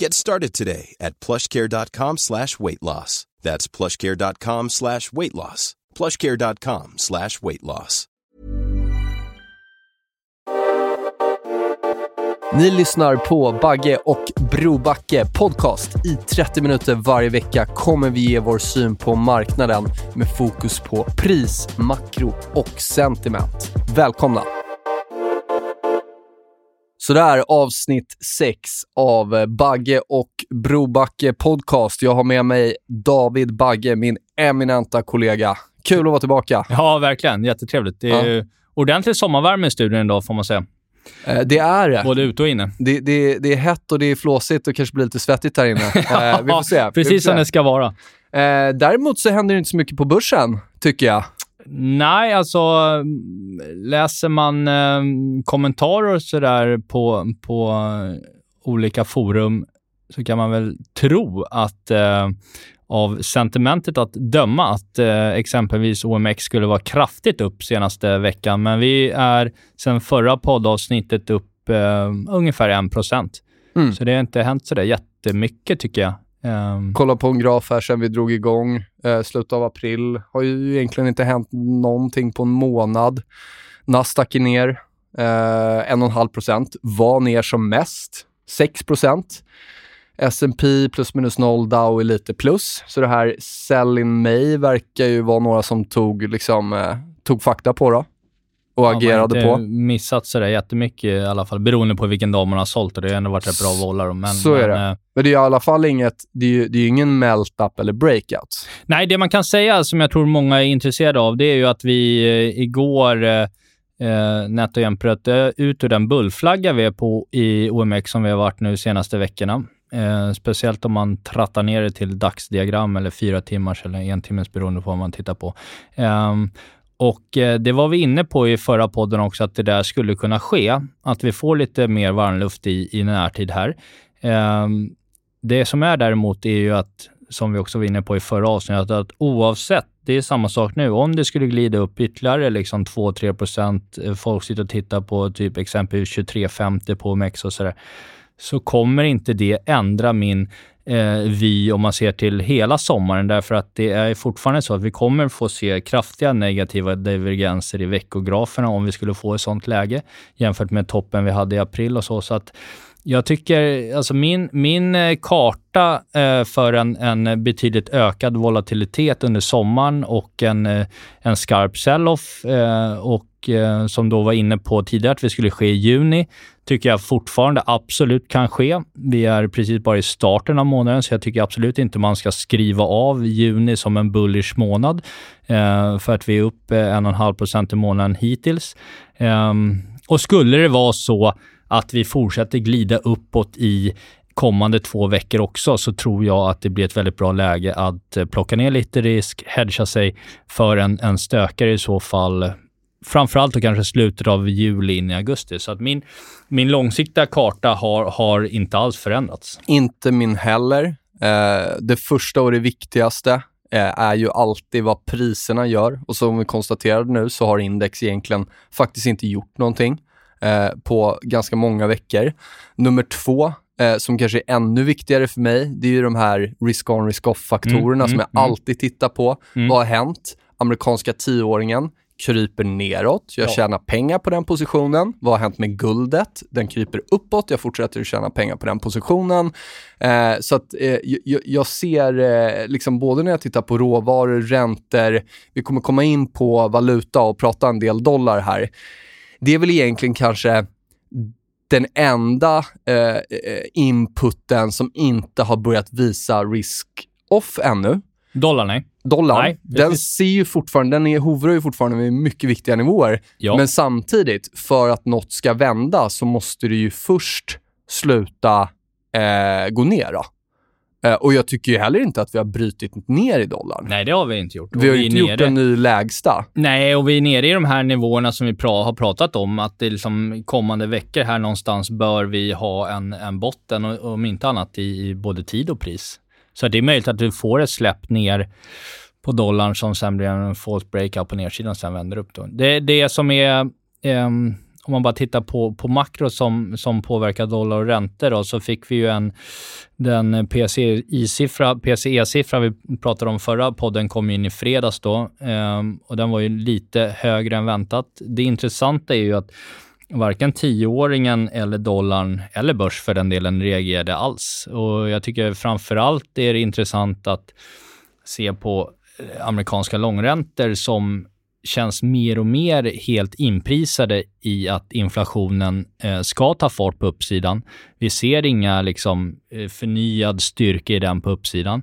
Get started today at plushcare.com slash weight loss. That's plushcare.com slash weight loss. plushcare.com slash weight loss. Ni lyssnar på Bagge och Brobacke podcast. I 30 minuter varje vecka kommer vi ge vår syn på marknaden med fokus på pris, makro och sentiment. Välkomna! Så där avsnitt 6 av Bagge och Brobacke podcast. Jag har med mig David Bagge, min eminenta kollega. Kul att vara tillbaka. Ja, verkligen. Jättetrevligt. Det är ja. ordentlig sommarvärme i studion idag, får man säga. Eh, det är det. Både ute och inne. Det, det, det är hett och det är flåsigt och kanske blir lite svettigt här inne. Eh, vi får se. Precis som det ska vara. Eh, däremot så händer det inte så mycket på börsen, tycker jag. Nej, alltså läser man eh, kommentarer och sådär på, på olika forum så kan man väl tro att eh, av sentimentet att döma att eh, exempelvis OMX skulle vara kraftigt upp senaste veckan. Men vi är sen förra poddavsnittet upp eh, ungefär 1 mm. Så det har inte hänt sådär jättemycket tycker jag. Um, Kolla på en graf här sen vi drog igång. Eh, slutet av april. Har ju egentligen inte hänt någonting på en månad. Nasdaq är ner eh, 1,5 procent. Var ner som mest 6 procent. S&P plus minus noll, Dow är lite plus. Så det här sell in May verkar ju vara några som tog, liksom, eh, tog fakta på då och ja, agerade på. missat sådär jättemycket i alla fall, beroende på vilken dag man har sålt och det har ändå varit rätt bra bollar. Men, så är det. Men, men det är i alla fall inget, det är ju det är ingen melt-up eller breakout. Nej, det man kan säga som jag tror många är intresserade av, det är ju att vi eh, igår eh, eh nätt och jämnt bröt ut ur den bullflagga vi är på i OMX som vi har varit nu senaste veckorna. Eh, speciellt om man trattar ner det till dagsdiagram eller fyra timmars eller en timmes beroende på vad man tittar på. Eh, och eh, det var vi inne på i förra podden också, att det där skulle kunna ske. Att vi får lite mer varmluft i, i närtid här. Ehm, det som är däremot är ju att, som vi också var inne på i förra avsnittet, att oavsett, det är samma sak nu, om det skulle glida upp ytterligare liksom 2-3 procent, eh, folk sitter och tittar på typ exempelvis 23,50 på OMX och sådär, så kommer inte det ändra min eh, vy om man ser till hela sommaren, därför att det är fortfarande så att vi kommer få se kraftiga negativa divergenser i veckograferna om vi skulle få ett sånt läge jämfört med toppen vi hade i april och så. så att jag tycker, alltså min, min eh, karta eh, för en, en betydligt ökad volatilitet under sommaren och en, eh, en skarp sell-off och som då var inne på tidigare att vi skulle ske i juni, tycker jag fortfarande absolut kan ske. Vi är precis bara i starten av månaden, så jag tycker absolut inte man ska skriva av juni som en bullish månad, för att vi är upp 1,5 procent i månaden hittills. Ehm, och skulle det vara så att vi fortsätter glida uppåt i kommande två veckor också, så tror jag att det blir ett väldigt bra läge att eh, plocka ner lite risk, hedga sig för en, en stökare i så fall. Framförallt och kanske slutet av juli in i augusti. Så att min, min långsiktiga karta har, har inte alls förändrats. Inte min heller. Eh, det första och det viktigaste eh, är ju alltid vad priserna gör. Och som vi konstaterade nu så har index egentligen faktiskt inte gjort någonting eh, på ganska många veckor. Nummer två, eh, som kanske är ännu viktigare för mig, det är ju de här risk-on, risk-off-faktorerna mm, som mm, jag mm. alltid tittar på. Mm. Vad har hänt? Amerikanska tioåringen kryper neråt. Jag Ja. tjänar pengar på den positionen. Vad har hänt med guldet? Den kryper uppåt. Jag fortsätter att tjäna pengar på den positionen. Eh, så att eh, jag, jag ser, eh, liksom både när jag tittar på råvaror, räntor, vi kommer komma in på valuta och prata en del dollar här. Det är väl egentligen kanske den enda eh, eh, inputen som inte har börjat visa risk-off ännu. Dollar, nej. Dollarn, Nej, den ser ju fortfarande, den är, hovrar ju fortfarande med mycket viktiga nivåer. Ja. Men samtidigt, för att något ska vända så måste det ju först sluta eh, gå ner. Då. Eh, och jag tycker ju heller inte att vi har brutit ner i dollarn. Nej, det har vi inte gjort. Vi har Och ju inte är gjort nere- en ny lägsta. Nej, och vi är nere i de här nivåerna som vi pra- har pratat om, att det liksom kommande veckor här någonstans bör vi ha en, en botten, och, och om inte annat i, i både tid och pris. Så det är möjligt att vi får ett släpp ner på dollarn som sen blir en false breakout på nedsidan sen vänder upp. Då. Det, det som är, ehm, om man bara tittar på, på makro som, som påverkar dollar och räntor, då, så fick vi ju en, den PCI-siffra, PCE-siffra vi pratade om förra podden kom in i fredags då ehm, och den var ju lite högre än väntat. Det intressanta är ju att varken tioåringen eller dollarn, eller börs för den delen, reagerade alls. Och jag tycker framför allt är det intressant att se på eh, amerikanska långräntor som känns mer och mer helt inprisade i att inflationen eh, ska ta fart på uppsidan. Vi ser inga liksom, eh, förnyad styrka i den på uppsidan.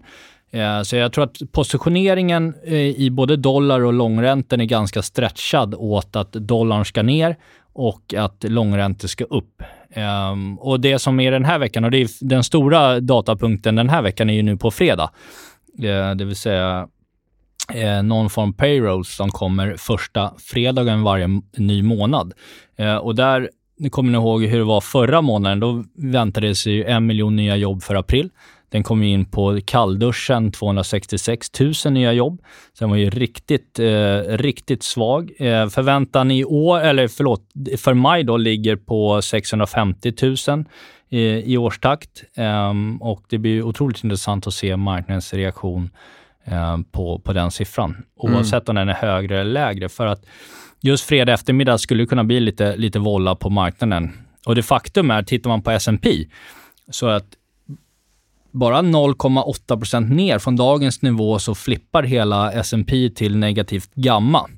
Eh, Så jag tror att positioneringen eh, i både dollar och långräntan är ganska stretchad åt att dollarn ska ner och att långräntor ska upp. Ehm, och det som är den här veckan, och det är den stora datapunkten den här veckan är ju nu på fredag. Eh, det vill säga eh, non-form payrolls som kommer första fredagen varje ny månad. Eh, och där, nu kommer ni ihåg hur det var förra månaden, då väntades ju en miljon nya jobb för april. Den kom in på kallduschen 266 000 nya jobb. Så den var ju riktigt, eh, riktigt svag. Eh, förväntan i år, eller förlåt, för maj då ligger på 650 000 i, i årstakt. Eh, och det blir ju otroligt intressant att se marknadens reaktion eh, på, på den siffran. Oavsett om den är högre eller lägre. För att just fredag eftermiddag skulle kunna bli lite, lite volla på marknaden. Och det faktum är, tittar man på S&P så att bara 0,8% ner från dagens nivå så flippar hela S&P till negativt gamma.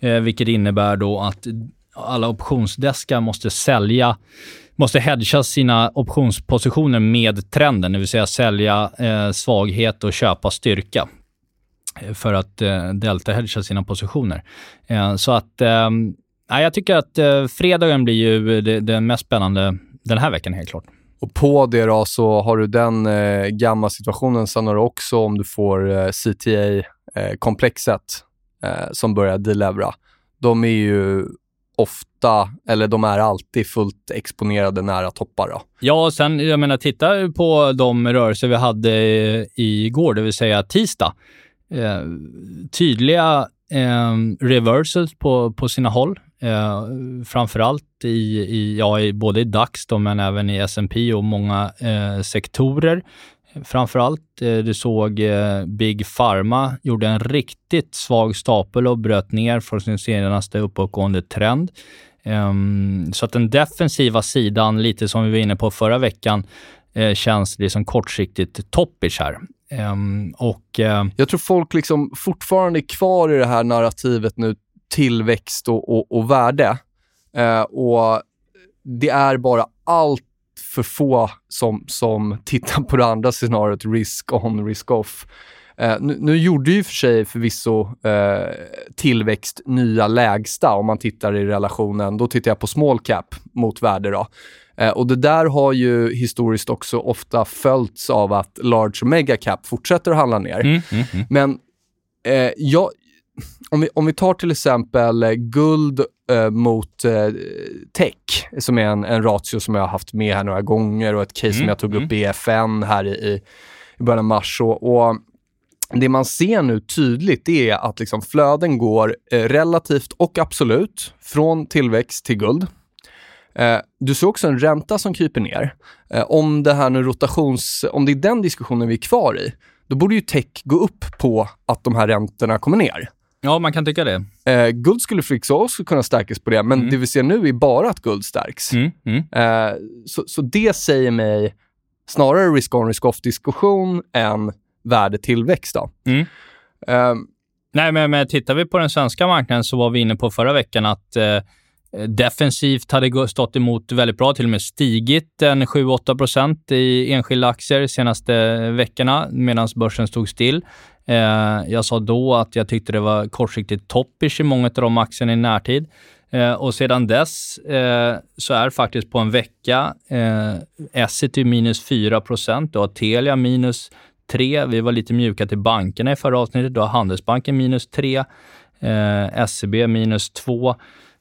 Eh, vilket innebär då att alla optionsdeskar måste sälja, måste hedga sina optionspositioner med trenden, det vill säga sälja eh, svaghet och köpa styrka eh, för att eh, delta-hedga sina positioner. Eh, så att, eh, jag tycker att eh, fredagen blir ju det mest spännande den här veckan helt klart. Och på det då så har du den eh, gamla situationen. Sen har du också om du får eh, CTA-komplexet eh, som börjar delevra. De är ju ofta, eller de är alltid fullt exponerade nära toppar. Då. Ja, och sen, jag menar, titta på de rörelser vi hade eh, igår, det vill säga tisdag. Eh, tydliga eh, reversals på, på sina håll. Eh, framförallt i, i, ja, i, både i DAX då, men även i S&P och många eh, sektorer. Framförallt, eh, du såg eh, Big Pharma gjorde en riktigt svag stapel och bröt ner från sin senaste uppåtgående trend. Um, så att den defensiva sidan, lite som vi var inne på förra veckan, eh, känns liksom kortsiktigt toppish här. Um, och uh, Jag tror folk liksom fortfarande är kvar i det här narrativet nu, tillväxt och, och, och värde. Uh, och det är bara allt för få som, som tittar på det andra scenariot, risk on, risk off. Uh, nu, nu gjorde ju för sig förvisso uh, tillväxt nya lägsta om man tittar i relationen. Då tittar jag på small cap mot värde. Då. Eh, och det där har ju historiskt också ofta följts av att large och mega cap fortsätter att handla ner. mm, mm, mm. Men eh, jag, om, vi, om vi tar till exempel eh, guld eh, mot eh, tech, som är en, en ratio som jag har haft med här några gånger och ett case som Mm, jag tog upp i FN här i, i, i början av mars. Och, och det man ser nu tydligt är att liksom flöden går eh, relativt och absolut från tillväxt till guld. Eh, du ser också en ränta som kryper ner. Eh, om det här nu rotations... Om det är den diskussionen vi är kvar i, då borde ju tech gå upp på att de här räntorna kommer ner. Ja, man kan tycka det. Eh, guld skulle förvisso också kunna stärkas på det, men Mm. det vi ser nu är bara att guld stärks. Mm, mm. Eh, så, så det säger mig snarare risk-on, risk-off-diskussion än värdetillväxt. Då. Eh, Nej, men, men tittar vi på den svenska marknaden så var vi inne på förra veckan att eh, Eh, defensivt hade stått emot väldigt bra, till och med stigit en 7-8 procent i enskilda aktier senaste veckorna medan börsen stod still. Eh, jag sa då att jag tyckte det var kortsiktigt toppish i många av de aktierna i närtid. Eh, och sedan dess så är faktiskt på en vecka Essity minus 4 procent, du har Telia minus 3. Vi var lite mjuka till bankerna i förra avsnittet. Du har Handelsbanken minus 3, SEB minus 2.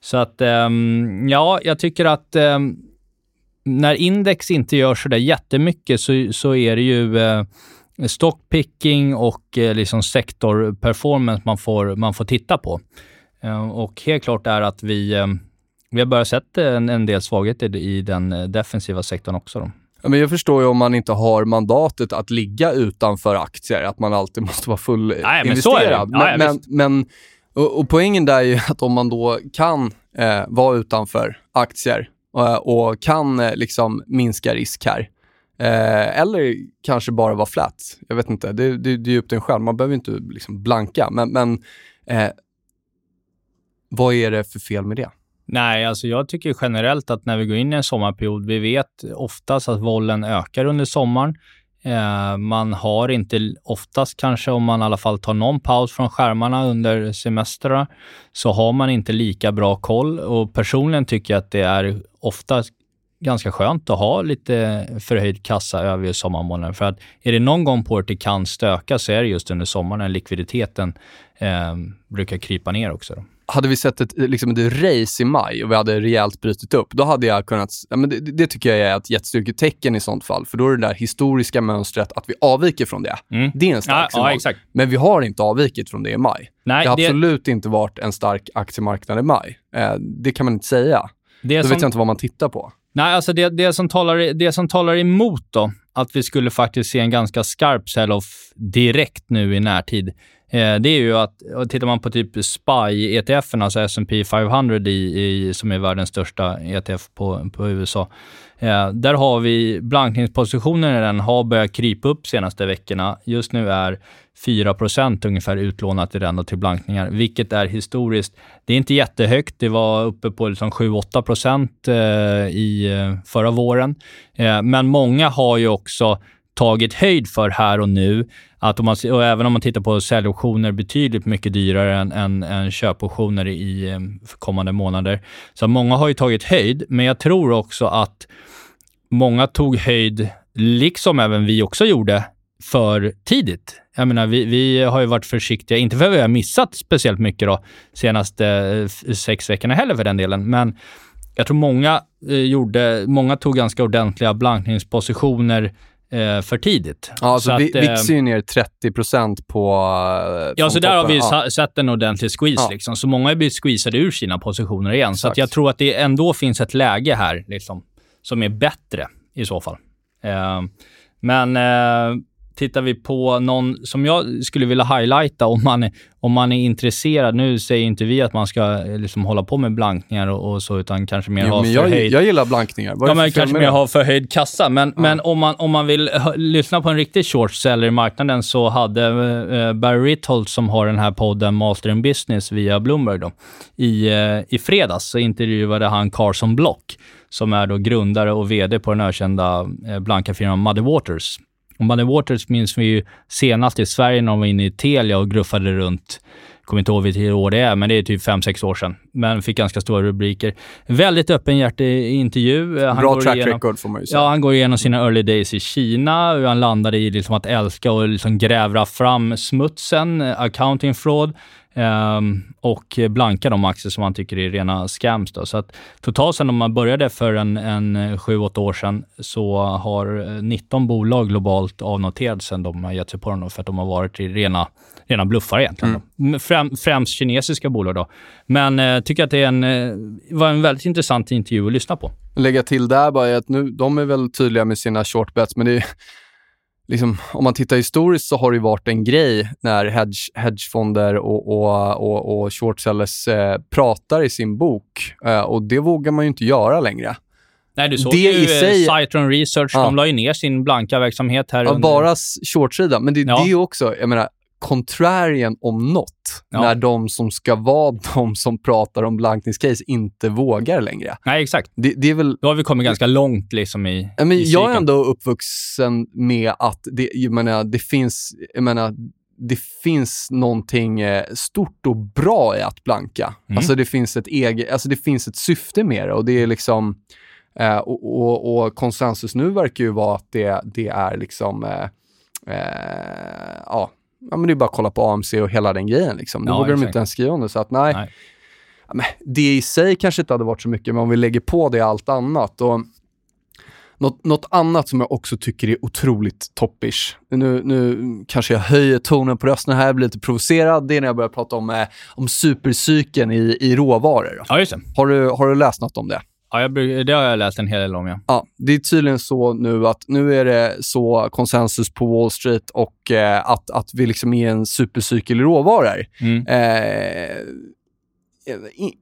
Så att, ehm, ja, jag tycker att ehm, när index inte gör så där jättemycket så, så är det ju eh, stockpicking och eh, liksom sektorperformance man får, man får titta på. Eh, och helt klart är att vi, vi har börjat se en, en del svagheter i den eh, defensiva sektorn också. Då. Men jag förstår ju om man inte har mandatet att ligga utanför aktier, att man alltid måste vara full Nej, men men, men, och, och poängen där är ju att om man då kan eh, vara utanför aktier eh, och kan eh, liksom minska risk här, eh, eller kanske bara vara flat. Jag vet inte, det, det, det är upp till en själv. Man behöver inte liksom blanka, men, men eh, vad är det för fel med det? Nej, alltså jag tycker generellt att när vi går in i en sommarperiod, vi vet oftast att vollen ökar under sommaren. Eh, man har inte oftast kanske, om man i alla fall tar någon paus från skärmarna under semestrarna, så har man inte lika bra koll. Och personligen tycker jag att det är ofta ganska skönt att ha lite förhöjd kassa över sommarmånaden. För att är det någon gång på året det kan stöka så är det just under sommaren när likviditeten eh, brukar krypa ner också. Då hade vi sett ett, liksom ett race i maj och vi hade rejält brutit upp, då hade jag kunnat... Ja, men det, det tycker jag är ett jättestyrketecken i sånt fall, för då är det där historiska mönstret att vi avviker från det. Mm. Det är en stark Ja, signal. ja. Men vi har inte avvikit från det i maj. Nej, det har det- absolut inte varit en stark aktiemarknad i maj. Eh, det kan man inte säga. Det Då som, vet jag inte vad man tittar på. Nej, alltså det, det, som talar, det som talar emot då, att vi skulle faktiskt se en ganska skarp sell-off direkt nu i närtid, Eh, det är ju att, tittar man på typ SPY-ETF, alltså S&P 500 i, i, som är världens största ETF på, på USA, eh, där har vi blankningspositionen i den har börjat krypa upp senaste veckorna. Just nu är 4% ungefär utlånat i den och till blankningar, vilket är historiskt. Det är inte jättehögt. Det var uppe på liksom 7-8 eh, i eh, förra våren. Eh, men många har ju också tagit höjd för här och nu. Att om man, och även om man tittar på säljoptioner betydligt mycket dyrare än, än, än köpoptioner i eh, kommande månader. Så många har ju tagit höjd, men jag tror också att många tog höjd, liksom även vi också gjorde, för tidigt. Jag menar, vi, vi har ju varit försiktiga, inte för att vi har missat speciellt mycket då, senaste eh, sex veckorna heller för den delen, men jag tror många, eh, gjorde, många tog ganska ordentliga blankningspositioner eh, för tidigt. Ja, alltså, Så vi, att, eh, VIX är ju ner 30% på... eh, Ja, så där har vi Ja. sett en ordentlig squeeze. Ja. Liksom. Så många har blivit squeezade ur sina positioner igen. Så Exakt. jag tror att det ändå finns ett läge här liksom, som är bättre i så fall. Eh, men eh, tittar vi på någon som jag skulle vilja highlighta om man, är, om man är intresserad. Nu säger inte vi att man ska eh, liksom, hålla på med blankningar och, och så, utan kanske mer Jo, ha men jag, förhöjd jag gillar blankningar. Vad Ja, men kanske mer ha förhöjd kassa. Men, men om, man, om man vill lyssna på en riktig short seller i marknaden så hade eh, Barry Ritholtz, som har den här podden Master in Business via Bloomberg, då, i, eh, i fredags så intervjuade han Carson Block, som är då grundare och VD på den ökända eh, blanka firman Muddy Waters. Och Muddy Waters minns vi ju senast i Sverige när de var inne i Telia och gruffade runt kommer inte ihåg vilket år det är, men det är typ 5-6 år sedan. Men fick ganska stora rubriker. Väldigt öppenhjärtig intervju. Han Bra track igenom, record får man ju säga. Ja, han går igenom sina early days i Kina. Hur han landade i liksom att älska och liksom gräva fram smutsen, accounting fraud. Ehm, och blanka de aktier som han tycker är rena scams. Då. Så att totalt sen om man började för en, en 7-8 år sedan så har eh, 19 bolag globalt avnoterats sen de har gett sig på dem då, för att de har varit i rena, rena bluffar egentligen. Då. Främ, främst kinesiska bolag då. Men eh, tycker att det är en, eh, var en väldigt intressant intervju att lyssna på. lägga till där bara är att nu, de är väl tydliga med sina short bets, men det är liksom, om man tittar historiskt så har det varit en grej när hedge, hedgefonder och, och, och, och shortsellers eh, pratar i sin bok. Eh, och det vågar man ju inte göra längre. Nej, du såg det ju sig... Citron Research. Ja. De la ju ner sin blanka verksamhet här. Ja, under... Bara shortsida. Men det, ja. det är ju också, jag menar, contrarian om något, ja. när de som ska vara de som pratar om blankningscase inte vågar längre. Nej, exakt. Det, det är väl... Då har vi kommit ganska långt liksom i, ja, men i Jag är ändå uppvuxen med att det, jag menar, det finns, jag menar, det finns någonting eh, stort och bra i att blanka. Mm. Alltså det finns ett eget, alltså det finns ett syfte med det och det är liksom, eh, och, och, och, konsensus nu verkar ju vara att det, det är liksom, eh, eh ja, ja, men det är bara att kolla på AMC och hela den grejen. Liksom. Nu ja, vågar de inte ens skriva om det. Så att nej, nej. Ja, men det i sig kanske inte hade varit så mycket, men om vi lägger på det allt annat. Och något, något annat som jag också tycker är otroligt toppish. Nu, nu kanske jag höjer tonen på rösten här, blir lite provocerad. Det är när jag börjar prata om, eh, om supercykeln i, i råvaror. Ja, just det. Har du, har du läst något om det? Ja, jag, det har jag läst en hel del om, ja. ja. Det är tydligen så nu att nu är det så konsensus på Wall Street och eh, att, att vi liksom är en supercykel i råvaror. Mm. Eh,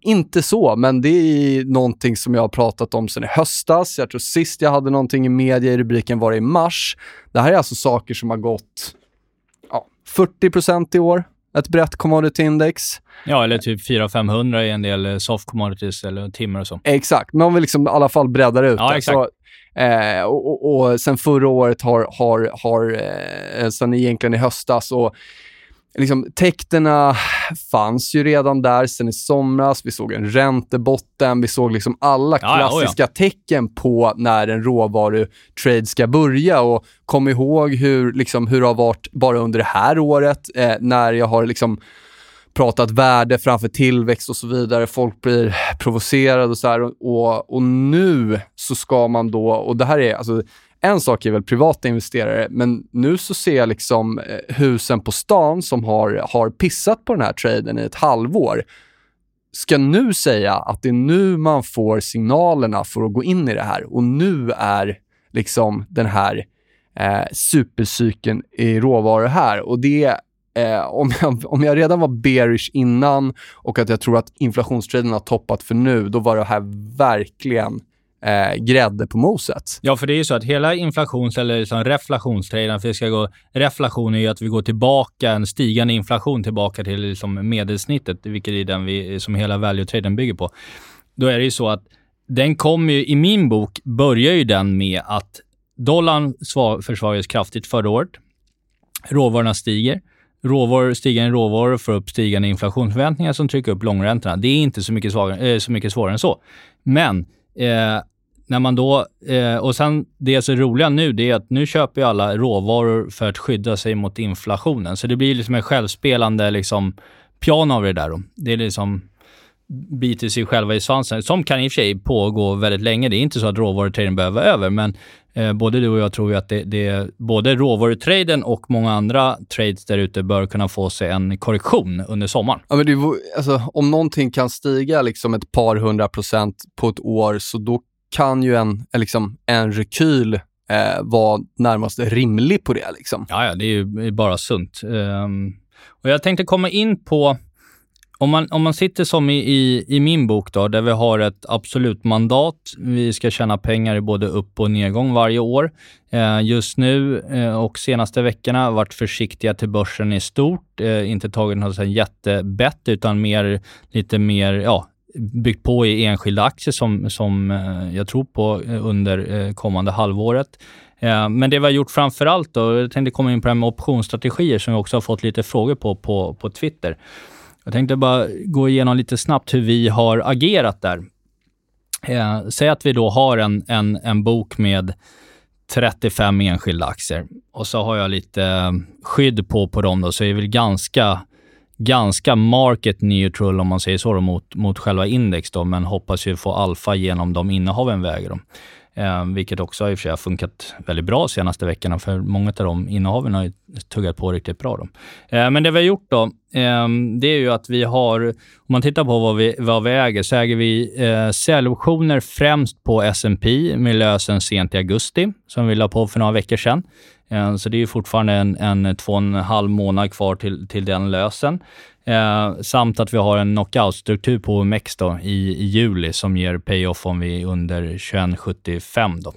inte så, men det är någonting som jag har pratat om sedan i höstas. Jag tror sist jag hade någonting i media i rubriken var i mars. Det här är alltså saker som har gått ja, 40% i år ett brett commodity-index. Ja, eller typ 400-500 i en del eh, soft commodities eller timmer och så. Exakt, men om vi liksom i alla fall breddar ut ja, exakt. Så, eh, och, och, och, sen förra året har, har, har eh, sen egentligen i höstas och liksom, tecknena fanns ju redan där sen i somras. Vi såg en räntebotten. Vi såg liksom alla klassiska ja, ja, tecken på när en råvarutrade ska börja. Och kom ihåg hur, liksom, hur det har varit bara under det här året eh, när jag har liksom pratat värde framför tillväxt och så vidare. Folk blir provocerade och så här. Och, och nu så ska man då, och det här är alltså en sak är väl privata investerare, men nu så ser jag liksom eh, husen på stan som har, har pissat på den här traden i ett halvår. Ska nu säga att det är nu man får signalerna för att gå in i det här och nu är liksom den här eh, supercykeln i råvaror här. Och det Eh, om, jag, om jag redan var bearish innan och att jag tror att inflationstraden har toppat för nu, då var det här verkligen eh, grädde på moset. Ja, för det är ju så att hela inflations eller liksom reflationstraden, för det ska gå, reflation är ju att vi går tillbaka, en stigande inflation tillbaka till liksom medelsnittet, vilket är den vi, som hela value-traden bygger på. Då är det ju så att den kommer ju, i min bok, börjar ju den med att dollarn försvagades kraftigt förra året. Råvarorna stiger. Råvaror, stigande råvaror får upp stigande inflationsförväntningar som trycker upp långräntorna. Det är inte så mycket, svagare, eh, så mycket svårare än så. Men eh, när man då, eh, och sen det som är roliga nu, det är att nu köper ju alla råvaror för att skydda sig mot inflationen. Så det blir liksom en självspelande liksom, piano av det där. Då. Det är liksom biter sig själva i svansen, som kan i och för sig pågå väldigt länge. Det är inte så att råvarutrading behöver vara över, men eh, både du och jag tror ju att det, det, både råvarutraden och många andra trades där ute bör kunna få sig en korrektion under sommaren. Ja, men det, alltså, om någonting kan stiga liksom ett par hundra procent på ett år, så då kan ju en, liksom, en rekyl eh, vara närmast rimlig på det. Liksom. Ja, ja, det är ju bara sunt. Um, och jag tänkte komma in på om man, om man sitter som i, i, i, min bok då, där vi har ett absolut mandat. Vi ska tjäna pengar i både upp och nedgång varje år. Eh, just nu eh, och senaste veckorna har varit försiktiga till börsen i stort. Eh, inte tagit något jättebett, utan mer, lite mer ja, byggt på i enskilda aktier som, som eh, jag tror på eh, under eh, kommande halvåret. Eh, men det vi har gjort framför allt då, jag tänkte komma in på det här med optionsstrategier som vi också har fått lite frågor på, på, på Twitter. Jag tänkte bara gå igenom lite snabbt hur vi har agerat där. Eh, säg att vi då har en, en, en bok med 35 enskilda aktier och så har jag lite eh, skydd på, på dem då, så är vi ganska ganska market neutral om man säger så då, mot, mot själva index då, men hoppas ju få alfa genom de innehaven väger. dem. Eh, vilket också i och för sig har funkat väldigt bra de senaste veckorna, för många av de innehaven har ju tuggat på riktigt bra. Då. Eh, men det vi har gjort då, eh, det är ju att vi har, om man tittar på vad vi, vad vi äger, så äger vi eh, säljoptioner främst på S&P med lösen sent i augusti, som vi la på för några veckor sedan. Eh, så det är fortfarande en, en två och en halv månad kvar till, till den lösen. Eh, samt att vi har en knockout-struktur på OMX då, i, i juli som ger payoff om vi är under 21,75. Då.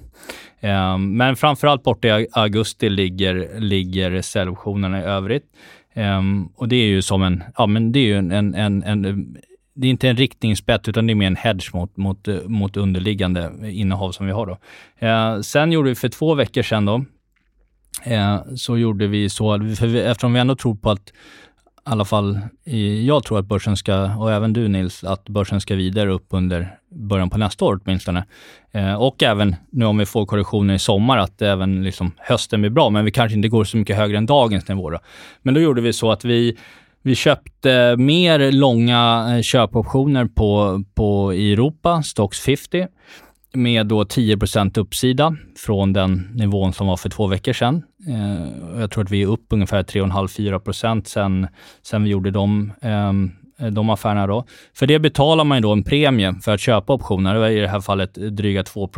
Eh, men framförallt borta i augusti ligger, ligger säljoptionerna i övrigt. Eh, och det är ju som en, ja men det är ju en, en, en, en det är inte en riktningsbett, utan det är mer en hedge mot, mot, mot underliggande innehav som vi har. Då. Eh, sen gjorde vi för två veckor sedan då, eh, så gjorde vi så, för vi, eftersom vi ändå tror på att i alla fall jag tror att börsen ska, och även du Nils, att börsen ska vidare upp under början på nästa år åtminstone. Eh, och även nu om vi får korrektioner i sommar, att även liksom hösten blir bra, men vi kanske inte går så mycket högre än dagens nivå. Då. Men då gjorde vi så att vi vi köpte mer långa eh, köpoptioner på, på i Europa, Stocks 50 med då 10% uppsida från den nivån som var för två veckor sedan. Eh, jag tror att vi är upp ungefär 3,5-4 sen, sen vi gjorde de, eh, de affärerna. Då. För det betalar man ju då en premie för att köpa optioner, det var i det här fallet dryga 2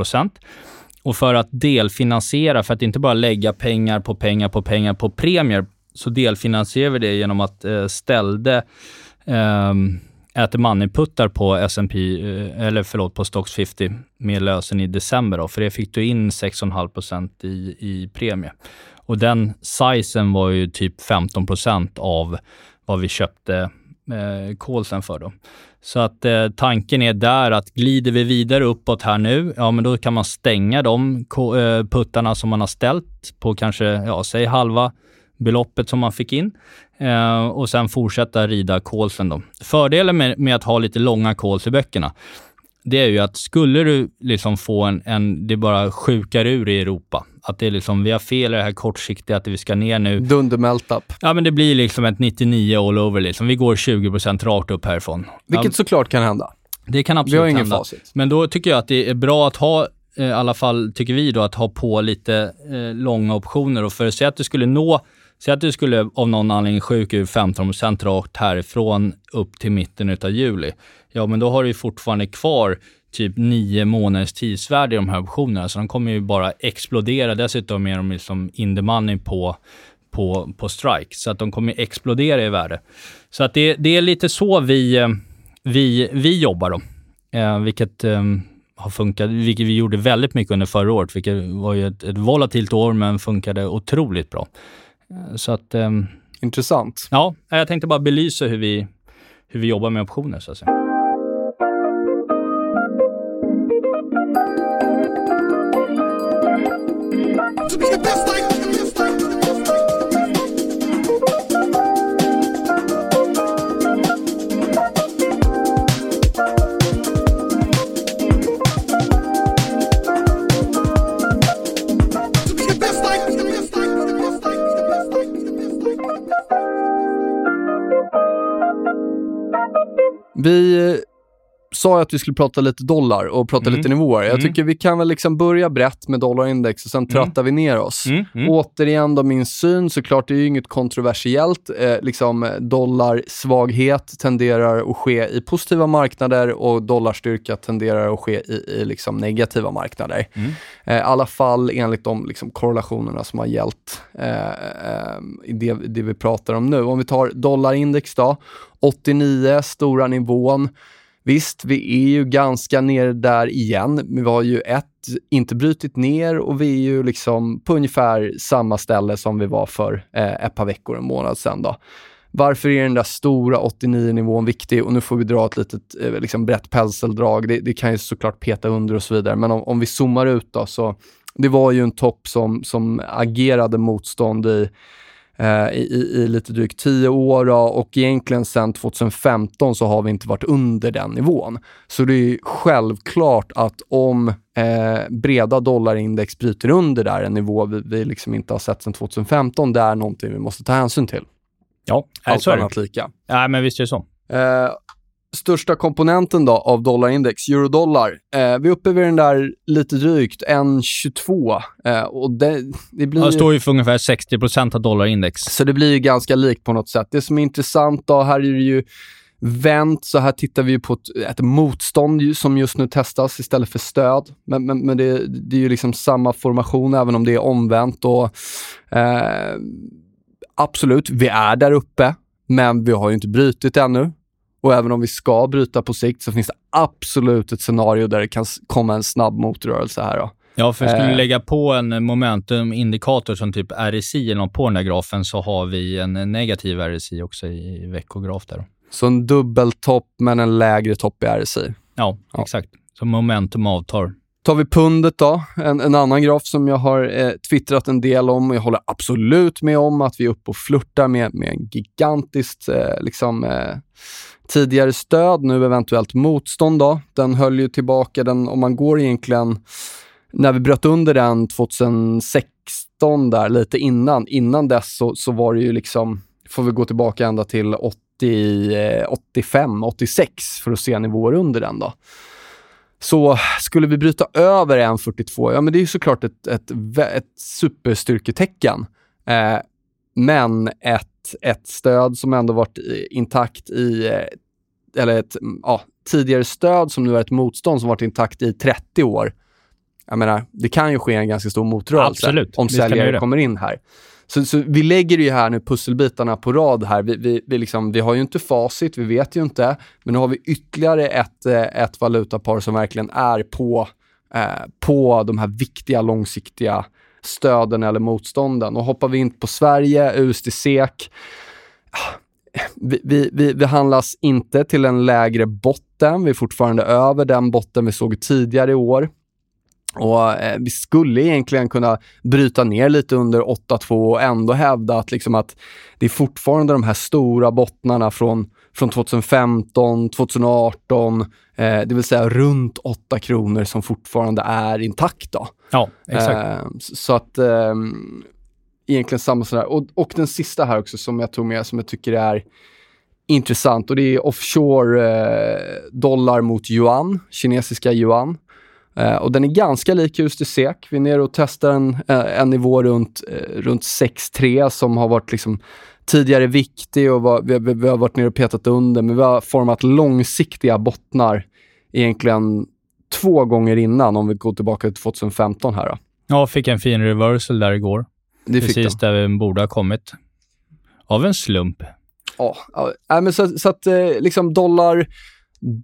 och för att delfinansiera, för att inte bara lägga pengar på pengar på pengar på premier, så delfinansierar vi det genom att eh, ställde eh, äter money-puttar på S&P eh, eller förlåt, på Stocks 50 med lösen i december. Då, för det fick du in 6,5 i, i premie. Och den sizen var ju typ 15% av vad vi köpte eh, callsen för. Då. Så att eh, tanken är där att glider vi vidare uppåt här nu, ja men då kan man stänga de eh, puttarna som man har ställt på kanske, ja säg halva beloppet som man fick in eh, och sen fortsätta rida callsen. Då. Fördelen med, med att ha lite långa calls i böckerna, det är ju att skulle du liksom få en, en det bara sjukar ur i Europa, att det är liksom, vi har fel i det här kortsiktiga, att vi ska ner nu. Dundermelt-up. Ja, men det blir liksom ett 99 all over liksom. Vi går 20% rakt upp härifrån. Vilket ja, såklart kan hända. Det kan absolut vi har ingen hända. Facit. Men då tycker jag att det är bra att ha eh, i alla fall tycker vi då, att ha på lite eh, långa optioner. Och för att säga att du skulle nå Säg att du skulle av någon anledning sjuka ur 15 rakt härifrån upp till mitten av juli. Ja, men då har du ju fortfarande kvar typ nio månaders tidsvärde i de här optionerna, så de kommer ju bara explodera. Dessutom är de liksom in the money på, på, på strike, så att de kommer explodera i värde. Så att det, det är lite så vi, vi, vi jobbar då, eh, vilket eh, har funkat, vilket vi gjorde väldigt mycket under förra året, vilket var ju ett, ett volatilt år, men funkade otroligt bra. Eh, så att... Um, Intressant. Ja, jag tänkte bara belysa hur vi, hur vi jobbar med optioner så att säga. To be the best I Vi sa att vi skulle prata lite dollar och prata mm. lite nivåer. Jag mm. tycker vi kan väl liksom börja brett med dollarindex och sen mm. trattar vi ner oss. Mm. Mm. Återigen då min syn, såklart det är ju inget kontroversiellt. Eh, liksom dollarsvaghet tenderar att ske i positiva marknader och dollarstyrka tenderar att ske i, i liksom negativa marknader. Mm. Eh, I alla fall enligt de liksom, korrelationerna som har gällt eh, eh i det, det vi pratar om nu. Om vi tar dollarindex då, 89, stora nivån. Visst, vi är ju ganska nere där igen. Vi har ju ett, inte brutit ner och vi är ju liksom på ungefär samma ställe som vi var för eh, ett par veckor, en månad sedan. Då. Varför är den där stora 89-nivån viktig? Och nu får vi dra ett litet eh, liksom brett penseldrag. Det, det, kan ju såklart peta under och så vidare. Men om, om vi zoomar ut då, så det var ju en topp som, som agerade motstånd i i, i, lite drygt tio år och egentligen sedan 2015 så har vi inte varit under den nivån. Så det är självklart att om eh, breda dollarindex bryter under där, en nivå vi, vi liksom inte har sett sedan 2015, det är någonting vi måste ta hänsyn till. Ja, allt annat lika. Ja, men visst är det så. Eh, största komponenten då av dollarindex, eurodollar. Eh, vi är uppe vid den där lite drygt, 1,22. Eh, och det, det blir... Det står ju för ungefär 60% av dollarindex. Så det blir ju ganska likt på något sätt. Det som är intressant då, här är det ju vänt, så här tittar vi på ett, ett motstånd som just nu testas istället för stöd. Men, men, men det, det, är ju liksom samma formation även om det är omvänt. Och, eh, absolut, vi är där uppe, men vi har ju inte brutit ännu. Och även om vi ska bryta på sikt så finns det absolut ett scenario där det kan komma en snabb motrörelse här. Då. Ja, för skulle vi eh. lägga på en momentumindikator som typ RSI eller något på den där grafen så har vi en negativ RSI också i veckograf där. Så en dubbeltopp men en lägre topp i RSI. Ja, ja. exakt. Så momentum avtar. Tar vi pundet då, en, en annan graf som jag har eh, twittrat en del om och jag håller absolut med om att vi är uppe och flörtar med, med en gigantiskt eh, liksom, eh, tidigare stöd, nu eventuellt motstånd. Då. Den höll ju tillbaka den, om man går egentligen, när vi bröt under den 2016 där, lite innan, innan dess så, så var det ju liksom, får vi gå tillbaka ända till 80, 85, 86 för att se nivåer under den då. Så skulle vi bryta över 1,42, ja men det är ju såklart ett, ett, ett superstyrketecken. Eh, men ett, ett stöd som ändå varit intakt i, eh, eller ett ja, tidigare stöd som nu är ett motstånd som varit intakt i 30 år. Jag menar, det kan ju ske en ganska stor motrörelse Absolut. om säljare kommer in här. Så, så, vi lägger ju här nu pusselbitarna på rad här. Vi, vi, vi, liksom, vi har ju inte facit, vi vet ju inte. Men nu har vi ytterligare ett, eh, ett valutapar som verkligen är på, eh, på de här viktiga långsiktiga stöden eller motstånden. Och hoppar vi in på Sverige, USD SEK, ah, vi, vi, vi, vi handlas inte till en lägre botten. Vi är fortfarande över den botten vi såg tidigare i år. Och eh, Vi skulle egentligen kunna bryta ner lite under 8-2 och ändå hävda att, liksom att det är fortfarande de här stora bottnarna från, från 2015, 2018, eh, det vill säga runt 8 kronor som fortfarande är intakt. Då. Ja, exakt. Eh, så att eh, egentligen samma sådär. Och, och den sista här också som jag tog med som jag tycker är intressant och det är offshore eh, dollar mot yuan, kinesiska yuan. Uh, och den är ganska lik USD SEK. Vi är nere och testar en, uh, en nivå runt, uh, runt 6,3 som har varit liksom tidigare viktig och var, vi, vi, vi, har varit nere och petat under, men vi har format långsiktiga bottnar egentligen två gånger innan, om vi går tillbaka till 2015 här. Då. Ja, fick en fin reversal där igår. Det Precis där vi borde ha kommit. Av en slump. Ja, ja men så, så att liksom dollar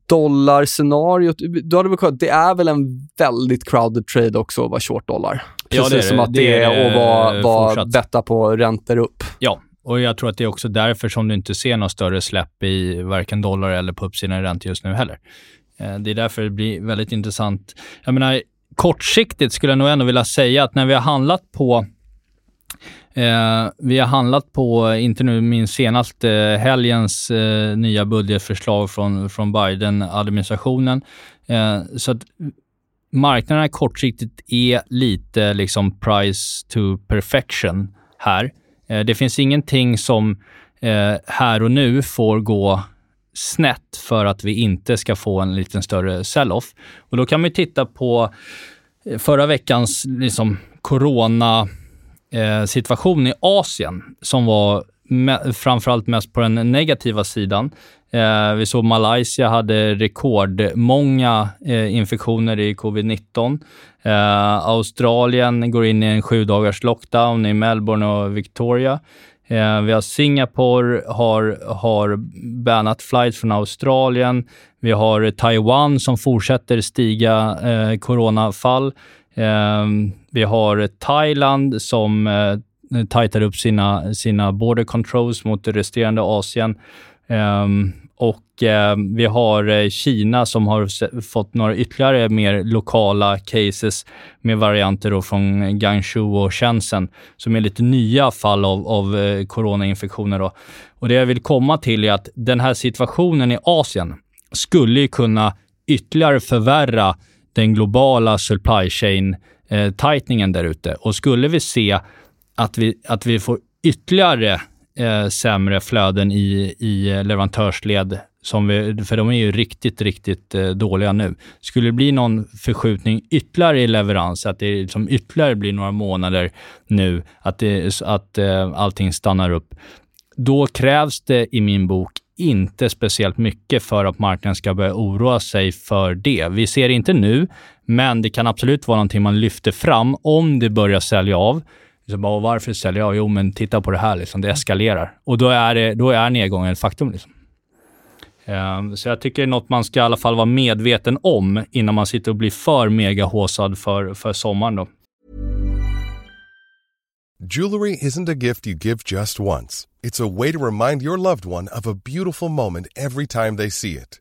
dollarscenariot, du hade väl det är väl en väldigt crowded trade också att vara short dollar? Precis ja, det är som att det, det är att vara, vara betta på räntor upp. Ja, och jag tror att det är också därför som du inte ser något större släpp i varken dollar eller på uppsidan i räntor just nu heller. Eh, det är därför det blir väldigt intressant. Jag menar, kortsiktigt skulle jag nog ändå vilja säga att när vi har handlat på Eh, vi har handlat på, inte nu minst senast, eh, helgens eh, nya budgetförslag från, från Biden-administrationen. Eh, så att marknaderna kortsiktigt är lite liksom price to perfection här. Eh, det finns ingenting som eh, här och nu får gå snett för att vi inte ska få en lite större sell-off. Och då kan vi titta på eh, förra veckans liksom, corona eh, situation i Asien som var me- framförallt mest på den negativa sidan. Eh, vi såg Malaysia hade rekordmånga eh, infektioner i covid-19. Eh, Australien går in i en sju dagars lockdown i Melbourne och Victoria. Eh, vi har Singapore har, har bannat flights från Australien. Vi har Taiwan som fortsätter stiga eh, coronafall. Eh, vi har Thailand som eh, tajtar upp sina, sina border controls mot det resterande Asien. Um, och eh, vi har eh, Kina som har fått några ytterligare mer lokala cases med varianter då från Guangzhou och Shenzhen som är lite nya fall av, av eh, coronainfektioner. Då. Och det jag vill komma till är att den här situationen i Asien skulle kunna ytterligare förvärra den globala supply chain eh, tightningen där ute. Och skulle vi se att vi, att vi får ytterligare eh, sämre flöden i, i leverantörsled, som vi, för de är ju riktigt, riktigt eh, dåliga nu. Skulle det bli någon förskjutning ytterligare i leverans, att det liksom ytterligare blir några månader nu, att, det, att eh, allting stannar upp, då krävs det i min bok inte speciellt mycket för att marknaden ska börja oroa sig för det. Vi ser det inte nu, men det kan absolut vara någonting man lyfter fram om det börjar sälja av. Så bara, varför säljer jag? Jo, men titta på det här, liksom, det eskalerar. Och då är, det, då är nedgången ett faktum. Liksom. Um, så jag tycker det är något man ska i alla fall vara medveten om innan man sitter och blir för megahåsad för, för sommaren. Då. Jewelry isn't a gift you give just once. It's a way to remind your loved one of a beautiful moment every time they see it.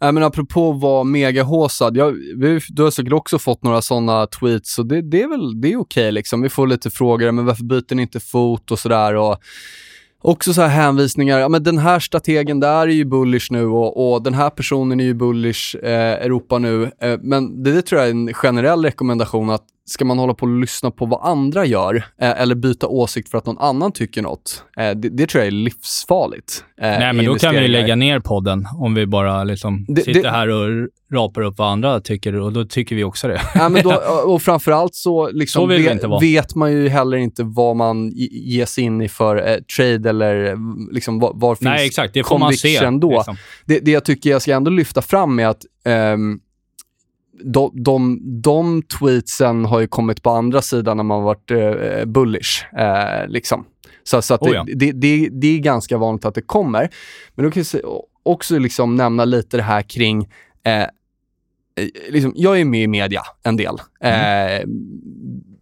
Äh, men apropå att vara megahåsad, jag, vi, du har säkert också fått några sådana tweets och det, det är väl det är okej liksom. Vi får lite frågor, men varför byter ni inte fot och sådär och också så här hänvisningar, ja men den här strategen där är ju bullish nu och, och den här personen är ju bullish eh, Europa nu. Eh, men det, det tror jag är en generell rekommendation att ska man hålla på och lyssna på vad andra gör eh, eller byta åsikt för att någon annan tycker något, eh, det, det, tror jag är livsfarligt. Eh, Nej, men då kan vi lägga ner podden om vi bara liksom det, sitter här och rapar upp vad andra tycker och då tycker vi också det. Ja, men då, och framförallt så, liksom, så vet, vet man ju heller inte vad man ger sig in i för eh, trade eller liksom, var, var finns Nej, exakt. Det får man se. Liksom. Det, det jag tycker jag ska ändå lyfta fram är att um, de, de, de tweetsen har ju kommit på andra sidan när man varit eh, bullish. Eh, liksom. Så, så att oh ja. det, det, det, är ganska vanligt att det kommer. Men då kan jag också liksom nämna lite det här kring eh, liksom, jag är med i media en del. Mm. Eh,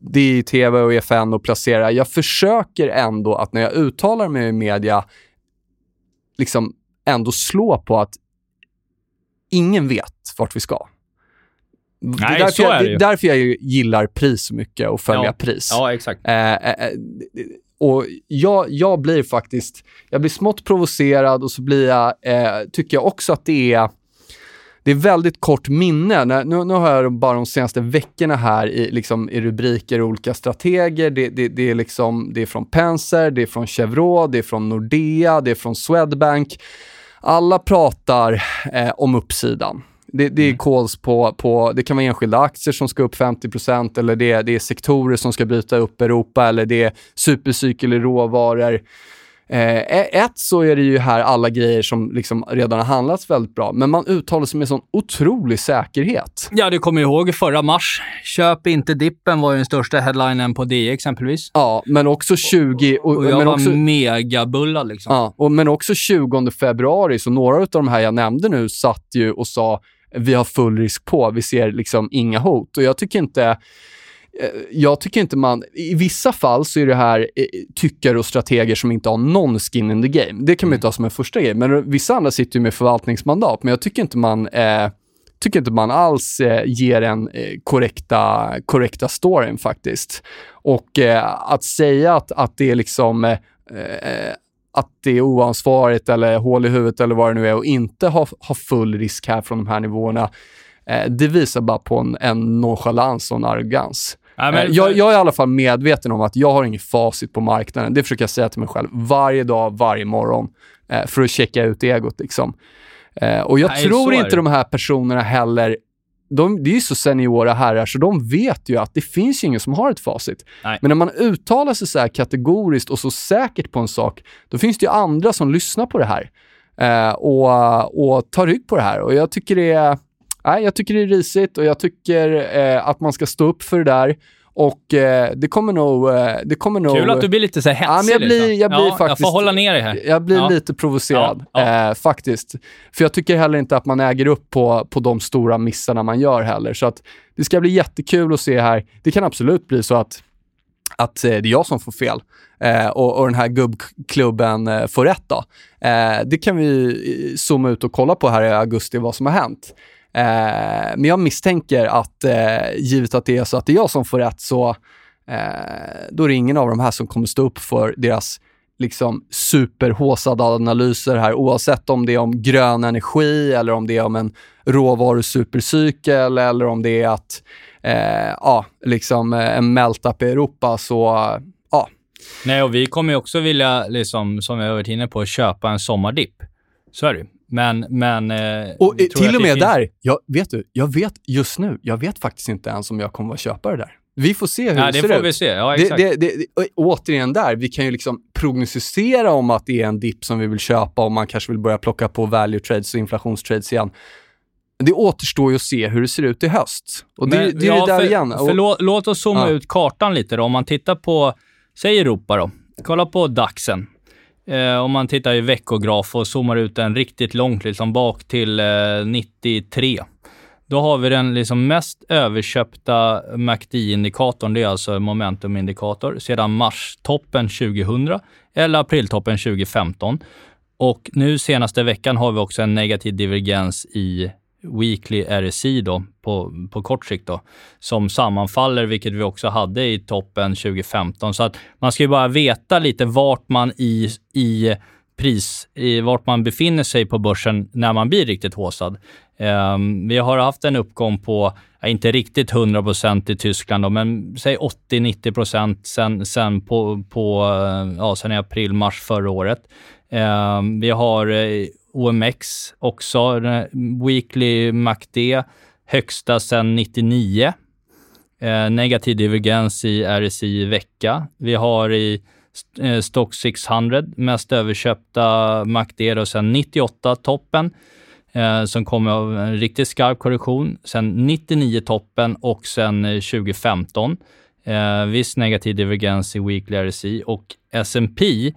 det är tv och EFN och placera. Jag försöker ändå att när jag uttalar mig i media, liksom ändå slå på att ingen vet vart vi ska. Nej, det är därför, så jag, är det, ju. därför jag gillar pris så mycket och följa ja. pris. Ja, exakt. Eh, eh, eh, och jag, jag blir faktiskt, jag blir smått provocerad och så blir jag, eh, tycker jag också att det är, det är väldigt kort minne. Nu, nu har jag bara de senaste veckorna här i, liksom, i rubriker olika strateger. Det, det, det, är liksom, det är från Penser, det är från Chevrolet, det är från Nordea, det är från Swedbank. Alla pratar eh, om uppsidan. Det, det är mm. calls på, på, det kan vara enskilda aktier som ska upp 50% eller det, det är sektorer som ska bryta upp Europa eller det är supercykel i råvaror. Eh, ett så är det ju här alla grejer som liksom redan har handlats väldigt bra, men man uttalar sig med sån otrolig säkerhet. Ja, du kommer ihåg förra mars. Köp inte dippen var ju den största headlinen på DI exempelvis. Ja, men också 20... Och, och jag men var också, megabullad liksom. Ja, och, men också 20 februari, så några av de här jag nämnde nu satt ju och sa vi har full risk på, vi ser liksom inga hot. Och jag tycker inte eh, jag tycker inte man... I vissa fall så är det här eh, tyckare och strateger som inte har någon skin in the game. Det kan man ju ta som en första grej. Men vissa andra sitter ju med förvaltningsmandat, men jag tycker inte man eh, tycker inte man alls eh, ger en eh, korrekta, korrekta storyn faktiskt. Och eh, att säga att, att det är liksom att det är oansvarigt eller hål i huvudet eller vad det nu är och inte ha, ha full risk här från de här nivåerna. Eh, det visar bara på en, en nonchalans och en arrogans. Ja, men, eh, jag, jag, är i alla fall medveten om att jag har inget facit på marknaden. Det försöker jag säga till mig själv varje dag, varje morgon eh, för att checka ut egot. Liksom. Eh, och jag Nej, tror inte de här personerna heller de, det är ju så seniora herrar så de vet ju att det finns ju ingen som har ett facit. Nej. Men när man uttalar sig så här kategoriskt och så säkert på en sak, då finns det ju andra som lyssnar på det här. eh, och, och ta rygg på det här. Och jag tycker det är, nej, jag tycker det är risigt och jag tycker eh, att man ska stå upp för det där. Och eh, det kommer nog... Eh, det kommer nog Kul att du blir lite så här hetsig. Ja, men jag blir, liksom. jag blir ja, faktiskt... Jag får hålla ner dig här. Jag blir Ja. lite provocerad, Ja, ja. Eh, faktiskt. För jag tycker heller inte att man äger upp på, på de stora missarna man gör heller. Så att det ska bli jättekul att se här. Det kan absolut bli så att, att eh, det är jag som får fel eh, och, och den här gubbklubben eh, får rätt. Då. Eh, det kan vi eh, zooma ut och kolla på här i augusti, vad som har hänt. Eh, men jag misstänker att, eh, givet att det är så att det är jag som får rätt, så eh, då är det ingen av de här som kommer stå upp för deras liksom superhåsade analyser här, oavsett om det är om grön energi eller om det är om en råvarusupercykel eller om det är att, eh, ja, liksom eh, en melt-up i Europa, så ja. Nej, och vi kommer ju också vilja, liksom, som vi har varit inne på, köpa en sommardipp. Så är det ju. Men, men... Eh, Och eh, till och det med finns- där, jag, vet du, jag vet just nu, jag vet faktiskt inte ens om jag kommer att köpa det där. Vi får se hur Ja, det, det ser får ut. vi se. Ja, Det, exakt. det, det, det, återigen där, vi kan ju liksom prognostisera om att det är en dipp som vi vill köpa och man kanske vill börja plocka på value trades och inflationstrades igen. Det återstår ju att se hur det ser ut i höst. Och det, Men, det är ja, där för, igen. Och, låt, låt oss zooma Ja. ut kartan lite då. Om man tittar på, säg Europa då. Kolla på DAXen. Eh, om man tittar i veckograf och zoomar ut den riktigt långt, liksom bak till eh, 93. Då har vi den liksom mest överköpta MACD-indikatorn, det är alltså en momentumindikator, sedan mars-toppen 2000 eller apriltoppen 2015. Och nu senaste veckan har vi också en negativ divergens i Weekly RSI då, på, på kort sikt då, som sammanfaller, vilket vi också hade i toppen 2015. Så att man ska ju bara veta lite vart man i, i pris, i vart man befinner sig på börsen när man blir riktigt håsad. Um, vi har haft en uppgång på, ja, inte riktigt 100% i Tyskland, då, men säg 80-90 sen, sen, på, på, ja, sen i april, mars förra året. Um, vi har eh, OMX också, Weekly MACD, högsta sedan 99. Eh, negativ divergens i RSI i vecka. Vi har i eh, Stock 600, mest överköpta MACD då sedan 98, toppen, eh, som kommer av en riktigt skarp korrektion. Sen 99 toppen och sen 2015. Eh, eh, viss negativ divergens i Weekly RSI och S&P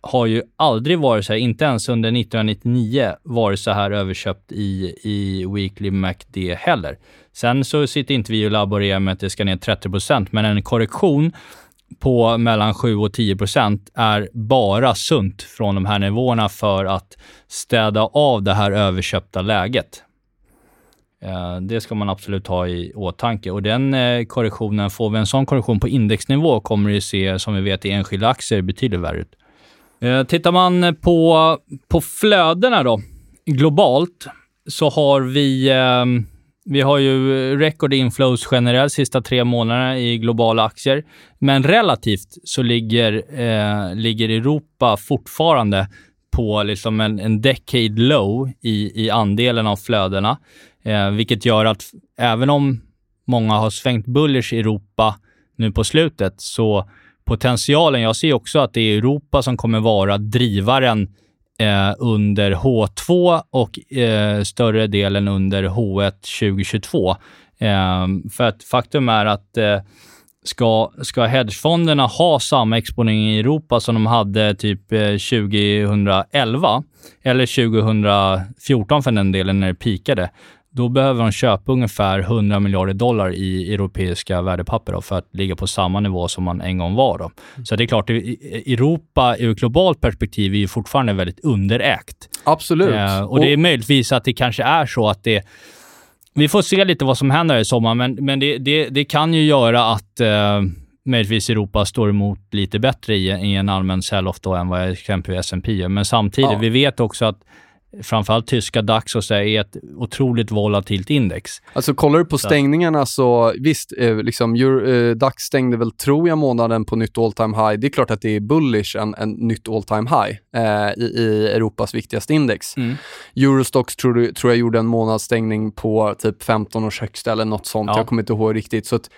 har ju aldrig varit så här, inte ens under 1999, varit så här överköpt i, i Weekly MACD heller. Sen så sitter inte vi och laborerar med att det ska ner 30 procent, men en korrektion på mellan 7 och 10 procent är bara sunt från de här nivåerna för att städa av det här överköpta läget. Eh, det ska man absolut ha i åtanke. Och den eh, korrektionen, får vi en sån korrektion på indexnivå kommer det se, som vi vet i enskilda aktier, betydligt värre ut. Eh, tittar man på, på flödena då, globalt, så har vi, ehm, vi har ju record inflows generellt sista tre månaderna i globala aktier. Men relativt så ligger, eh, ligger Europa fortfarande på liksom en, en decade low i, i andelen av flödena. Eh, vilket gör att även om många har svängt bullish i Europa nu på slutet, så potentialen, jag ser också att det är Europa som kommer vara drivaren eh, under H2 och eh, större delen under H1 2022. Eh, för att faktum är att eh, ska, ska hedgefonderna ha samma exponering i Europa som de hade typ eh, 2011 eller 2014 för den delen när det pikade, då behöver de köpa ungefär 100 miljarder dollar i europeiska värdepapper då, för att ligga på samma nivå som man en gång var. Då. Så det är klart, Europa ur globalt perspektiv är ju fortfarande väldigt underägt. Absolut. Eh, och det är möjligtvis att det kanske är så att det... Vi får se lite vad som händer i sommar, men, men det, det, det kan ju göra att eh, möjligtvis Europa står emot lite bättre i, i en allmän sell-off än vad exempelvis S&P gör. Men samtidigt, Ja. vi vet också att framförallt tyska DAX och så är ett otroligt volatilt index. Alltså kollar du på stängningarna så visst, eh, liksom, Euro, eh, DAX stängde väl, tror jag, månaden på nytt all time high. Det är klart att det är bullish, en, en nytt all time high eh, i, i Europas viktigaste index. Eurostox tror, du, tror jag gjorde en månadsstängning på typ 15 års högsta eller något sånt. Ja. Jag kommer inte ihåg riktigt. Så att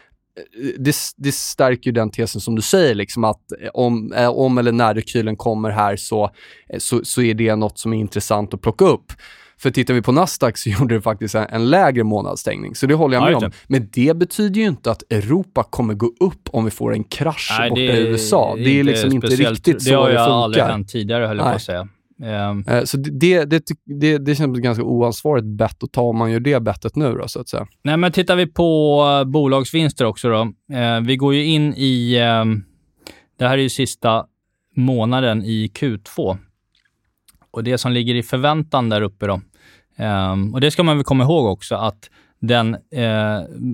det, det stärker ju den tesen som du säger, liksom att om, om eller när rekylen kommer här så, så, så är det något som är intressant att plocka upp. För tittar vi på Nasdaq så gjorde det faktiskt en, en lägre månadsstängning, så det håller jag med om. Men det betyder ju inte att Europa kommer gå upp om vi får en krasch Nej, borta i USA. Det är, liksom inte riktigt så det funkar. Det har ju aldrig hänt tidigare, höll jag på att säga. Um, så det, det, det, det känns som ett ganska oansvarigt bett att ta om man gör det bettet nu då, så att säga. Nej, men tittar vi på uh, bolagsvinster också då. Uh, vi går ju in i, um, det här är ju sista månaden i Q2. Och det som ligger i förväntan där uppe då, um, och det ska man väl komma ihåg också, att den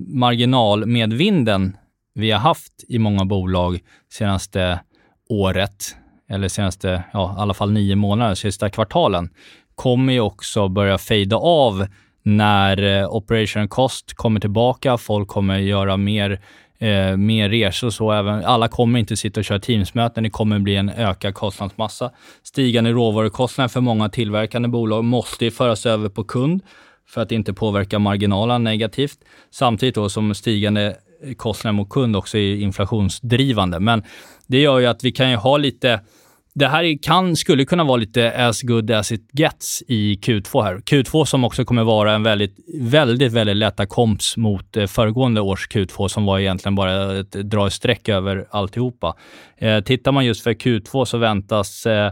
marginalmedvinden vi har haft i många bolag senaste året, eller senaste, ja, i alla fall nio månader, sista kvartalen, kommer ju också börja fejda av när eh, operation cost kommer tillbaka. Folk kommer göra mer, eh, mer resor och så. Även, alla kommer inte sitta och köra Teamsmöten. Det kommer bli en ökad kostnadsmassa. Stigande råvarukostnader för många tillverkande bolag måste föras över på kund för att inte påverka marginalen negativt. Samtidigt då som stigande kostnader mot kund också är inflationsdrivande. Men det gör ju att vi kan ju ha lite det här kan, skulle kunna vara lite as good as it gets i Q2 här. Q2 som också kommer vara en väldigt, väldigt, väldigt lätta komps mot eh, föregående års Q2 som var egentligen bara ett dra streck över alltihopa. Eh, tittar man just för Q2 så väntas eh,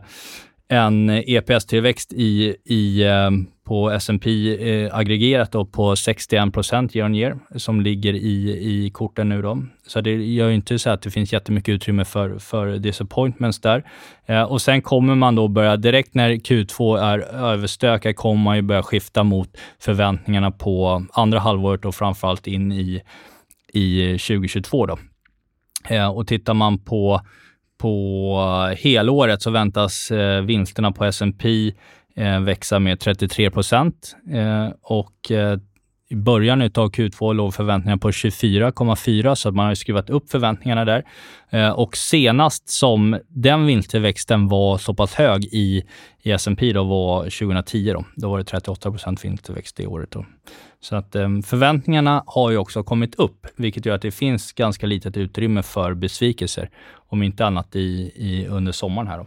en EPS-tillväxt i, i, eh, på S&P eh, aggregerat då på 61 procent year on year som ligger i, i korten nu. Då. Så det gör ju inte så att det finns jättemycket utrymme för, för disappointments där. Eh, och sen kommer man då börja, direkt när Q2 är överstökad, kommer man ju börja skifta mot förväntningarna på andra halvåret och framförallt in i, i 2022. Då. Eh, och tittar man på på eh, helåret så väntas eh, vinsterna på S&P eh, växa med 33 procent och i början av Q2 låg förväntningarna på 24,4 så man har skruvat upp förväntningarna där. Och senast som den vinsttillväxten var så pass hög i, i S&P då var 2010. Då, då var det 38 vinsttillväxt det året. Då. Så att förväntningarna har ju också kommit upp, vilket gör att det finns ganska litet utrymme för besvikelser om inte annat i, i under sommaren här. Då.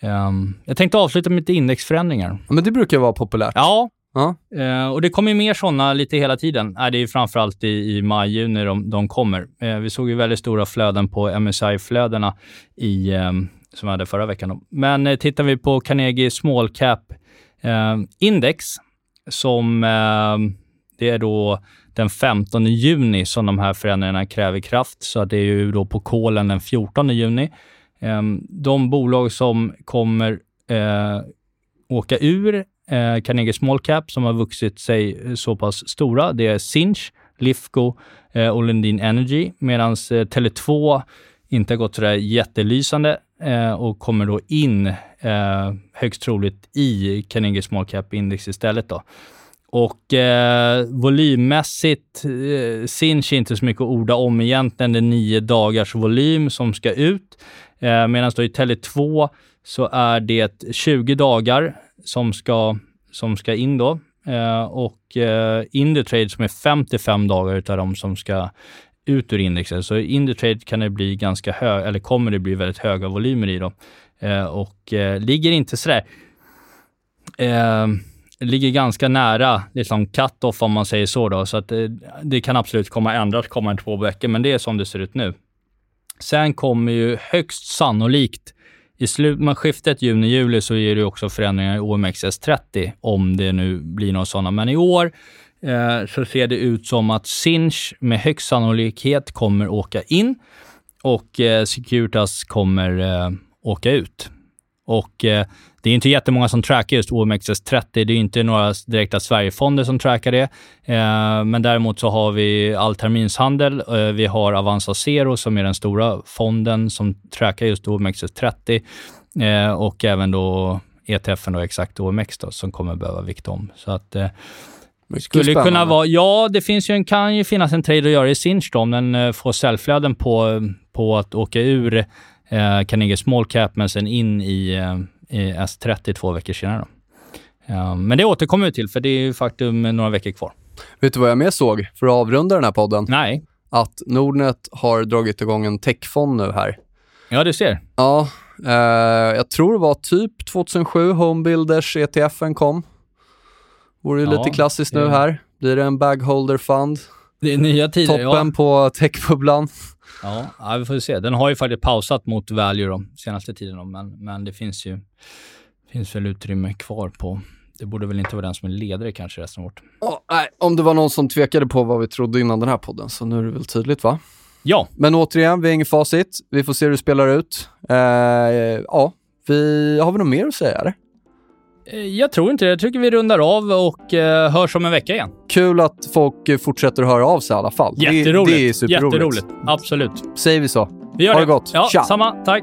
Um, jag tänkte avsluta med lite indexförändringar. Men det brukar vara populärt. Ja, ja. Eh, och det kommer mer sådana lite hela tiden. Eh, det är framförallt i, i maj, juni de, de kommer. Eh, vi såg ju väldigt stora flöden på MSI-flödena i, eh, som vi hade förra veckan. Då. Men eh, tittar vi på Carnegie Small Cap eh, Index, som eh, det är då den 15 juni som de här förändringarna kräver kraft, så det är ju då på kolen den 14 juni. Eh, de bolag som kommer eh, åka ur eh, Carnegie Small Cap, som har vuxit sig eh, så pass stora, det är Sinch, Lifco eh, och Lundin Energy, medan eh, Tele2 inte har gått sådär jättelysande eh, och kommer då in högst troligt i Carnegie Small Cap Index istället. Då. Och eh, volymmässigt, eh, Sinch är inte så mycket att orda om egentligen. Det är nio dagars volym som ska ut. Eh, Medan då i Tele2 så är det 20 dagar som ska, som ska in då. Eh, och eh, Indutrade som är 55 dagar utav de som ska ut ur indexet. Så i Indutrade kan det bli ganska hög, eller kommer det bli väldigt höga volymer i då. Eh, och eh, ligger inte sådär eh, ligger ganska nära liksom cut-off om man säger så. Då, så att det, det kan absolut komma ändras kommande två veckor, men det är som det ser ut nu. Sen kommer ju högst sannolikt i slut, med skiftet juni-juli så är det också förändringar i OMXS30 om det nu blir några sådana. Men i år eh, så ser det ut som att Sinch med högst sannolikhet kommer åka in och eh, Securitas kommer eh, åka ut. Och eh, det är inte jättemånga som trackar just OMXS30. Det är inte några direkta Sverigefonder som trackar det. Eh, men däremot så har vi all terminshandel. Eh, vi har Avanza Zero som är den stora fonden som trackar just OMXS30 eh, och även då ETFen då exakt OMX då, som kommer behöva vikta om. Så att eh, Mycket skulle spännande. kunna vara, ja, det finns ju en, kan ju finnas en trade att göra i Sinch om den eh, får säljflöden på, på att åka ur eh, Carnegie Small Cap, men sen in i eh, i S30 två veckor senare. Ja, men det återkommer vi till, för det är ju faktum några veckor kvar. Vet du vad jag mer såg för att avrunda den här podden? Nej. att Nordnet har dragit igång en techfond nu här. Ja, du ser. Ja, eh, jag tror det var typ 2007 Homebuilders ETFen kom. Vore ju Ja, lite klassiskt nu här. Blir det en bagholder fund? Det är nya tider. Toppen Ja. på techbubblan. Ja, ja, vi får se. Den har ju faktiskt pausat mot value de senaste tiden, då, men, men det finns ju finns väl utrymme kvar på... Det borde väl inte vara den som är ledare kanske resten av året. Ja, nej, om det var någon som tvekade på vad vi trodde innan den här podden, så nu är det väl tydligt va? Ja, Men återigen, vi har inget facit. Vi får se hur det spelar ut. Eh, ja, vi, har vi något mer att säga eller? Eh, jag tror inte det. Jag tycker vi rundar av och eh, hörs om en vecka igen. Kul att folk eh, fortsätter att höra av sig i alla fall. Det- Jätteroligt. Det, är superroligt. Jätteroligt. Absolut. Säger vi så. Vi gör Ha det. det gott. Ja, Tja. samma. Tack.